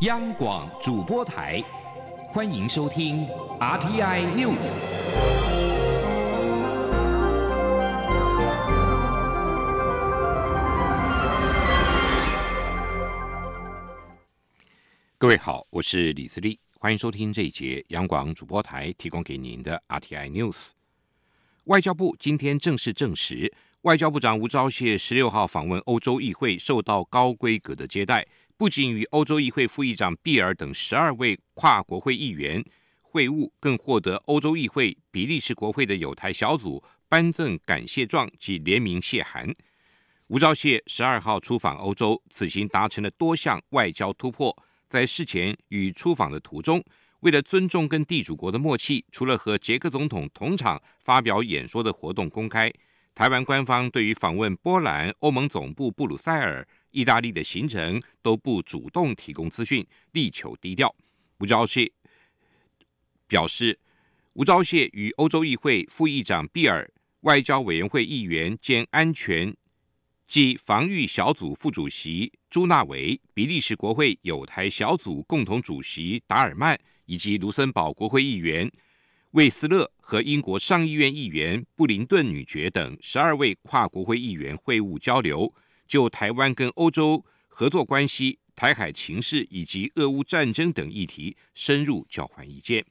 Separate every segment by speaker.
Speaker 1: 央广主播台，欢迎收听 RTI News。各位好，我是李自立，欢迎收听这一节央广主播台提供给您的 RTI News。外交部今天正式证实，外交部长吴钊燮十六号访问欧洲议会，受到高规格的接待。不仅与欧洲议会副议长比尔等十二位跨国会议员会晤，更获得欧洲议会、比利时国会的友台小组颁赠感谢状及联名谢函。吴钊燮十二号出访欧洲，此行达成了多项外交突破。在事前与出访的途中，为了尊重跟地主国的默契，除了和捷克总统同场发表演说的活动公开，台湾官方对于访问波兰欧盟总部布鲁塞尔。意大利的行程都不主动提供资讯，力求低调。吴钊燮表示，吴钊燮与欧洲议会副议长比尔、外交委员会议员兼安全及防御小组副主席朱纳维、比利时国会友台小组共同主席达尔曼以及卢森堡国会议员魏斯勒和英国上议院议员布林顿女爵等十二位跨国会议员会晤交流。就台湾跟欧洲合作关系、台海情势以及俄乌战争等议题深入交换意见。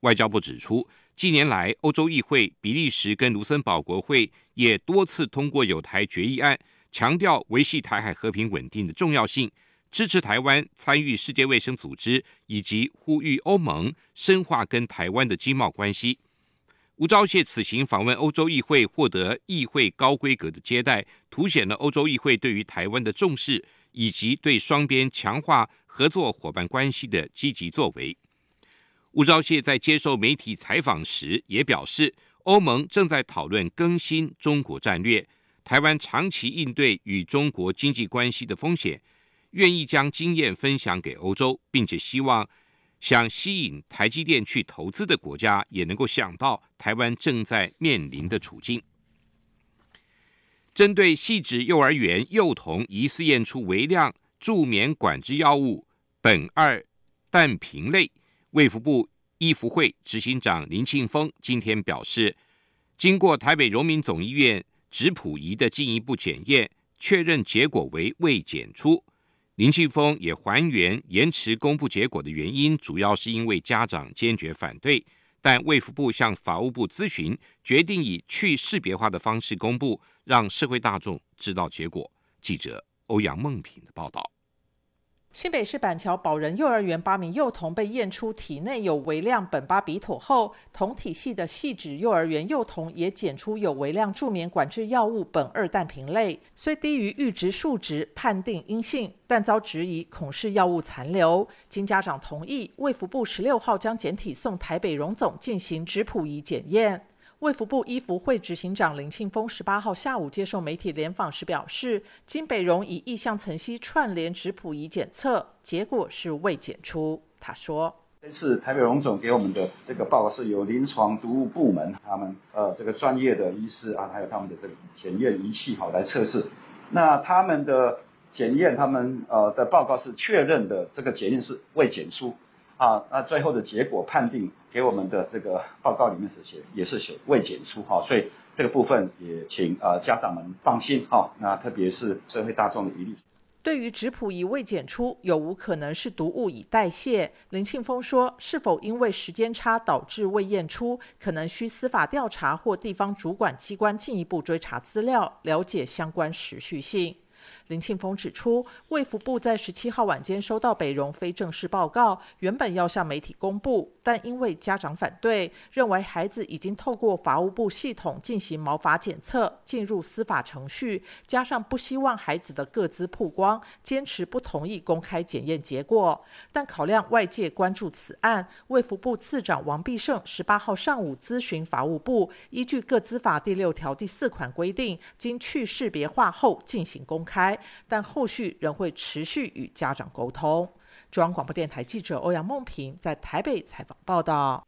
Speaker 1: 外交部指出，近年来欧洲议会、比利时跟卢森堡国会也多次通过有台决议案，强调维系台海和平稳定的重要性，支持台湾参与世界卫生组织，以及呼吁欧盟深化跟台湾的经贸关系。吴钊燮此行访问欧洲议会，获得议会高规格的接待，凸显了欧洲议会对于台湾的重视，以及对双边强化合作伙伴关系的积极作为。吴钊燮在接受媒体采访时也表示，欧盟正在讨论更新中国战略，台湾长期应对与中国经济关系的风险，愿意将经验分享给欧洲，并且希望。想吸引台积电去投资的国家，也能够想到台湾正在面临的处境。针对细致幼儿园幼童疑似验出微量助眠管制药物苯二氮平类，卫福部医福会执行长林庆峰今天表示，经过台北荣民总医院质谱仪的进一步检验，确认结果为未检出。林庆峰也还原延迟公布结果的原因，主要是因为家长坚决反对。但卫福部向法务部咨询，决定以去识别化的方式公布，让社会大众知道结果。记者欧阳梦品的报道。
Speaker 2: 新北市板桥保仁幼儿园八名幼童被验出体内有微量苯巴比妥后，同体系的细脂幼儿园幼童也检出有微量助眠管制药物苯二氮平类，虽低于阈值数值，判定阴性，但遭质疑恐是药物残留。经家长同意，卫福部十六号将检体送台北荣总进行质谱仪检验。卫福部医福会执行长林庆峰十八号下午接受媒体联访时表示，金北荣以意向层析串联质谱仪检测，结果是未检出。他说：“
Speaker 3: 这次台北荣总给我们的这个报告是由临床毒物部门他们呃这个专业的医师啊，还有他们的这个检验仪器好来测试。那他们的检验，他们呃的报告是确认的，这个检验是未检出。”啊，那最后的结果判定给我们的这个报告里面是写，也是写未检出哈，所以这个部分也请呃家长们放心哈，那特别是社会大众的疑虑。
Speaker 2: 对于质谱仪未检出，有无可能是毒物已代谢？林庆峰说，是否因为时间差导致未验出，可能需司法调查或地方主管机关进一步追查资料，了解相关时序性。林庆峰指出，卫福部在十七号晚间收到北荣非正式报告，原本要向媒体公布，但因为家长反对，认为孩子已经透过法务部系统进行毛发检测，进入司法程序，加上不希望孩子的个资曝光，坚持不同意公开检验结果。但考量外界关注此案，卫福部次长王必胜十八号上午咨询法务部，依据个资法第六条第四款规定，经去识别化后进行公开。但后续仍会持续与家长沟通。中央广播电台记者欧阳梦平在台北采访报道。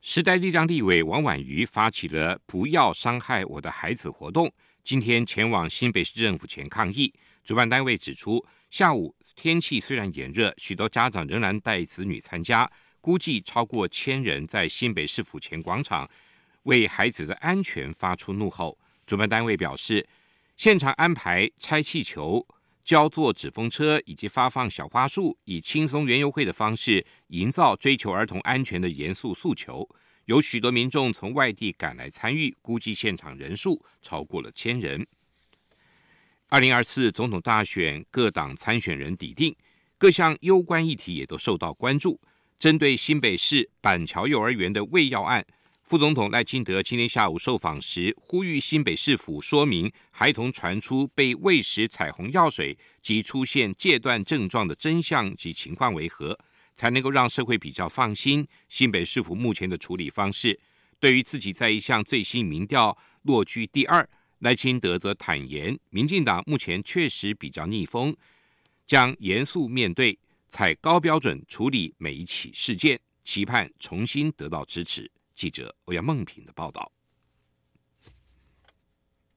Speaker 1: 时代力量立委王婉瑜发起了“不要伤害我的孩子”活动，今天前往新北市政府前抗议，主办单位指出，下午天气虽然炎热，许多家长仍然带子女参加，估计超过千人在新北市府前广场为孩子的安全发出怒吼。主办单位表示，现场安排拆气球、交座纸风车以及发放小花束，以轻松园游会的方式，营造追求儿童安全的严肃诉求。有许多民众从外地赶来参与，估计现场人数超过了千人。二零二四总统大选各党参选人抵定，各项攸关议题也都受到关注。针对新北市板桥幼儿园的喂药案，副总统赖清德今天下午受访时呼吁新北市府说明孩童传出被喂食彩虹药水及出现戒断症状的真相及情况为何，才能够让社会比较放心。新北市府目前的处理方式，对于自己在一项最新民调落居第二。赖清德则坦言，民进党目前确实比较逆风，将严肃面对，采高标准处理每一起事件，期盼重新得到支持。记者欧阳梦平的报道。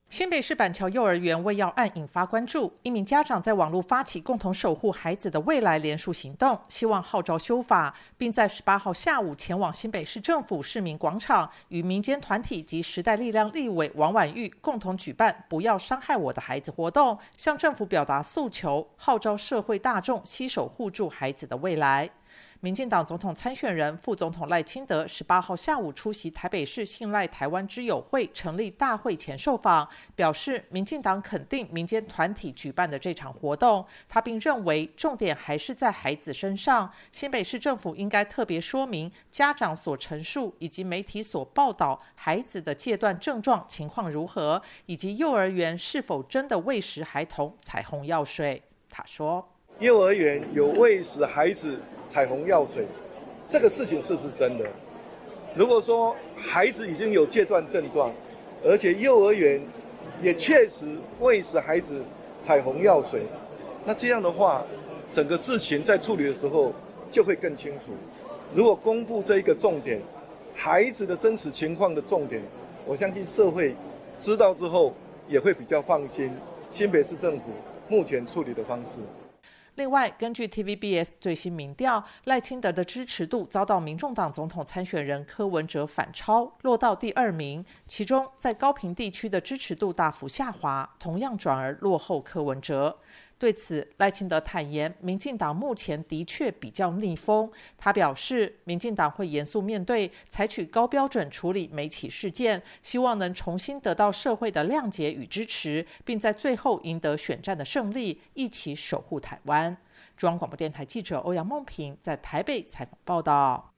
Speaker 2: 新北市板桥幼儿园喂药案引发关注，一名家长在网络发起共同守护孩子的未来联署行动，希望号召修法，并在十八号下午前往新北市政府市民广场，与民间团体及时代力量立委王婉玉共同举办“不要伤害我的孩子”活动，向政府表达诉求，号召社会大众携手护住孩子的未来。民进党总统参选人、副总统赖清德十八号下午出席台北市信赖台湾之友会成立大会前受访，表示民进党肯定民间团体举办的这场活动。他并认为重点还是在孩子身上，新北市政府应该特别说明家长所陈述以及媒体所报道孩子的戒断症状情况如何，以及幼儿园是否真的喂食孩童彩虹药水。他说。
Speaker 4: 幼儿园有喂食孩子彩虹药水，这个事情是不是真的？如果说孩子已经有戒断症状，而且幼儿园也确实喂食孩子彩虹药水，那这样的话，整个事情在处理的时候就会更清楚。如果公布这一个重点，孩子的真实情况的重点，我相信社会知道之后也会比较放心。新北市政府目前处理的方式。
Speaker 2: 另外，根据 TVBS 最新民调，赖清德的支持度遭到民众党总统参选人柯文哲反超，落到第二名。其中，在高平地区的支持度大幅下滑，同样转而落后柯文哲。对此，赖清德坦言，民进党目前的确比较逆风。他表示，民进党会严肃面对，采取高标准处理每起事件，希望能重新得到社会的谅解与支持，并在最后赢得选战的胜利，一起守护台湾。中央广播电台记者欧阳梦平在台北采访报道。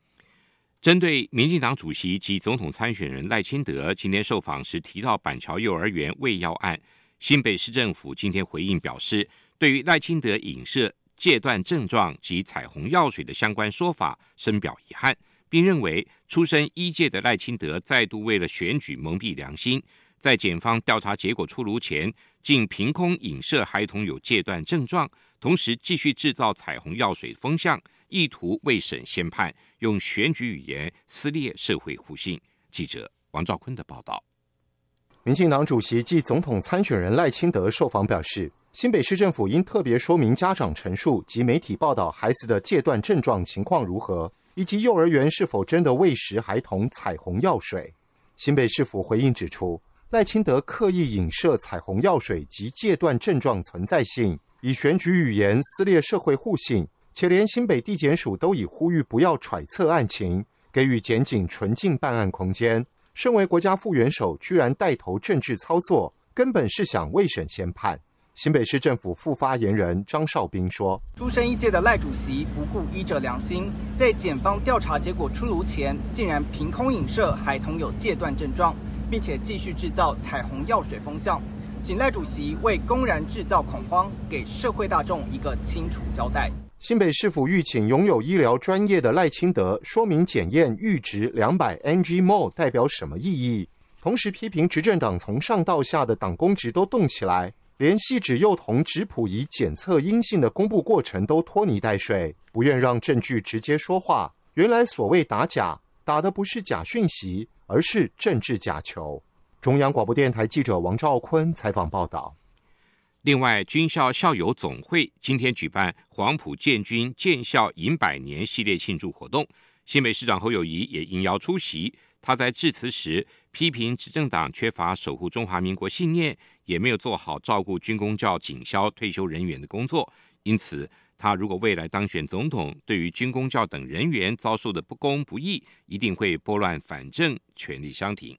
Speaker 1: 针对民进党主席及总统参选人赖清德今天受访时提到板桥幼儿园喂药案，新北市政府今天回应表示。对于赖清德影射戒断症状及彩虹药水的相关说法，深表遗憾，并认为出身医界的赖清德再度为了选举蒙蔽良心，在检方调查结果出炉前，竟凭空影射孩童有戒断症状，同时继续制造彩虹药水风向，意图未审先判，用选举语言撕裂社会互信。记者王兆坤的报道。
Speaker 5: 民进党主席暨总统参选人赖清德受访表示。新北市政府应特别说明家长陈述及媒体报道孩子的戒断症状情况如何，以及幼儿园是否真的喂食孩童彩虹药水。新北市府回应指出，赖清德刻意影射彩虹药水及戒断症状存在性，以选举语言撕裂社会互信，且连新北地检署都已呼吁不要揣测案情，给予检警纯净办案空间。身为国家副元首，居然带头政治操作，根本是想未审先判。新北市政府副发言人张少斌说：“
Speaker 6: 出身一届的赖主席不顾医者良心，在检方调查结果出炉前，竟然凭空影射孩童有戒断症状，并且继续制造彩虹药水风向。请赖主席为公然制造恐慌，给社会大众一个清楚交代。”
Speaker 5: 新北市府欲请拥有医疗专业的赖清德说明检验阈值两百 ng mol 代表什么意义，同时批评执政党从上到下的党公职都动起来。连细指幼童质谱仪检测阴性的公布过程都拖泥带水，不愿让证据直接说话。原来所谓打假，打的不是假讯息，而是政治假球。中央广播电台记者王兆坤采访报道。
Speaker 1: 另外，军校校友总会今天举办黄埔建军建校迎百年系列庆祝活动，新北市长侯友谊也应邀出席。他在致辞时批评执政党缺乏守护中华民国信念，也没有做好照顾军工教警消退休人员的工作。因此，他如果未来当选总统，对于军工教等人员遭受的不公不义，一定会拨乱反正，全力相挺。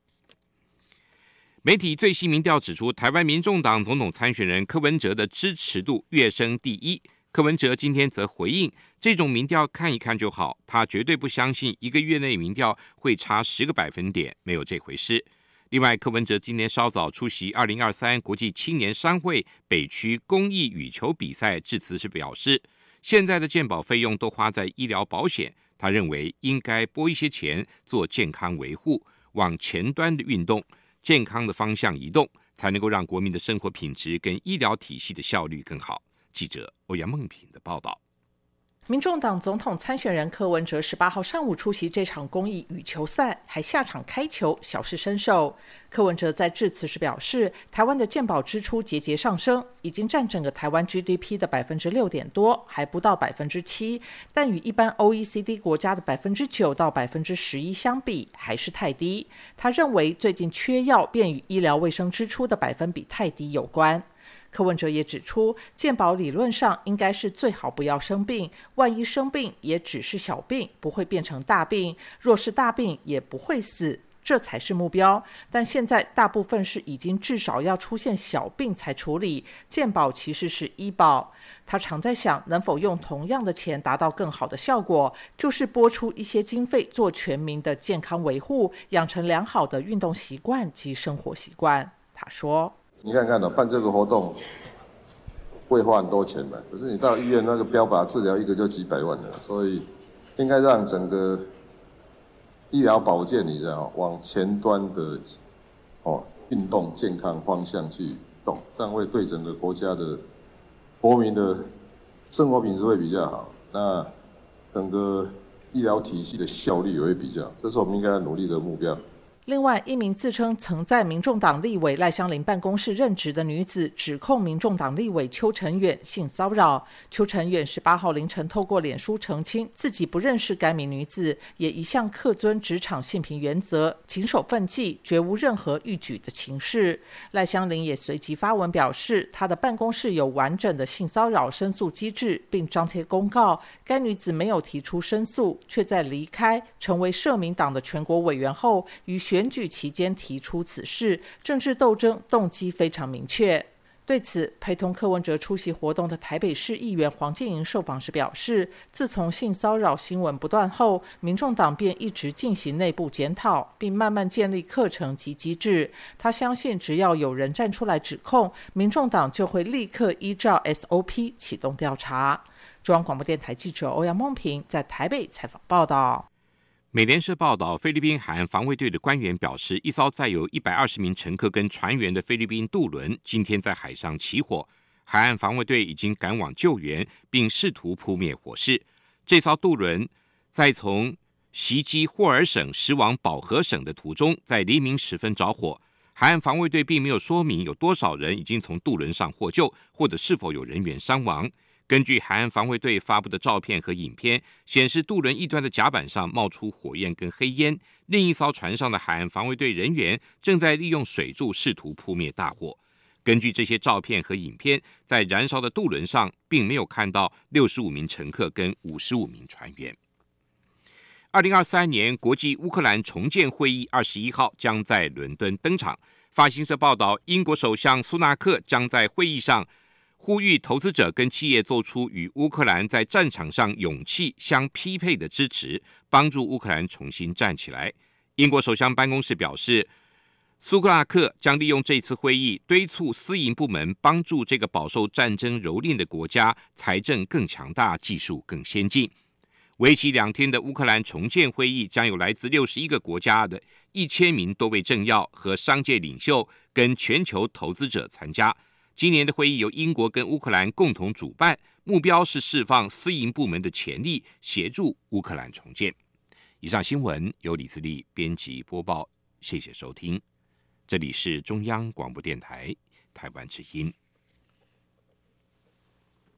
Speaker 1: 媒体最新民调指出，台湾民众党总统参选人柯文哲的支持度跃升第一。柯文哲今天则回应，这种民调看一看就好，他绝对不相信一个月内民调会差十个百分点，没有这回事。另外，柯文哲今天稍早出席二零二三国际青年商会北区公益羽球比赛致辞时表示，现在的健保费用都花在医疗保险，他认为应该拨一些钱做健康维护，往前端的运动。健康的方向移动，才能够让国民的生活品质跟医疗体系的效率更好。记者欧阳梦品的报道。
Speaker 2: 民众党总统参选人柯文哲十八号上午出席这场公益羽球赛，还下场开球，小试身手。柯文哲在致辞时表示，台湾的健保支出节节上升，已经占整个台湾 GDP 的百分之六点多，还不到百分之七，但与一般 OECD 国家的百分之九到百分之十一相比，还是太低。他认为，最近缺药便与医疗卫生支出的百分比太低有关。柯文哲也指出，健保理论上应该是最好不要生病，万一生病也只是小病，不会变成大病；若是大病，也不会死，这才是目标。但现在大部分是已经至少要出现小病才处理，健保其实是医保。他常在想，能否用同样的钱达到更好的效果，就是拨出一些经费做全民的健康维护，养成良好的运动习惯及生活习惯。他说。
Speaker 7: 你看看呢，办这个活动会花很多钱的。可是你到医院那个标靶治疗一个就几百万了，所以应该让整个医疗保健，你知道，往前端的哦运动健康方向去动，这样会对整个国家的国民的生活品质会比较好。那整个医疗体系的效率也会比较，这是我们应该努力的目标。
Speaker 2: 另外，一名自称曾在民众党立委赖香林办公室任职的女子，指控民众党立委邱成远性骚扰。邱成远十八号凌晨透过脸书澄清，自己不认识该名女子，也一向恪遵职场性平原则，谨守分际，绝无任何逾矩的情事。赖香林也随即发文表示，他的办公室有完整的性骚扰申诉机制，并张贴公告。该女子没有提出申诉，却在离开成为社民党的全国委员后，与学。选举期间提出此事，政治斗争动机非常明确。对此，陪同柯文哲出席活动的台北市议员黄建莹受访时表示，自从性骚扰新闻不断后，民众党便一直进行内部检讨，并慢慢建立课程及机制。他相信，只要有人站出来指控，民众党就会立刻依照 SOP 启动调查。中央广播电台记者欧阳梦平在台北采访报道。
Speaker 1: 美联社报道，菲律宾海岸防卫队的官员表示，一艘载有一百二十名乘客跟船员的菲律宾渡轮今天在海上起火，海岸防卫队已经赶往救援，并试图扑灭火势。这艘渡轮在从袭击霍尔省驶往保和省的途中，在黎明时分着火。海岸防卫队并没有说明有多少人已经从渡轮上获救，或者是否有人员伤亡。根据海岸防卫队发布的照片和影片显示，渡轮一端的甲板上冒出火焰跟黑烟，另一艘船上的海岸防卫队人员正在利用水柱试图扑灭大火。根据这些照片和影片，在燃烧的渡轮上并没有看到六十五名乘客跟五十五名船员。二零二三年国际乌克兰重建会议二十一号将在伦敦登场。法新社报道，英国首相苏纳克将在会议上。呼吁投资者跟企业做出与乌克兰在战场上勇气相匹配的支持，帮助乌克兰重新站起来。英国首相办公室表示，苏格拉克将利用这次会议敦促私营部门帮助这个饱受战争蹂躏的国家财政更强大、技术更先进。为期两天的乌克兰重建会议将有来自六十一个国家的一千名多位政要和商界领袖跟全球投资者参加。今年的会议由英国跟乌克兰共同主办，目标是释放私营部门的潜力，协助乌克兰重建。以上新闻由李自立编辑播报，谢谢收听，这里是中央广播电台台湾之音。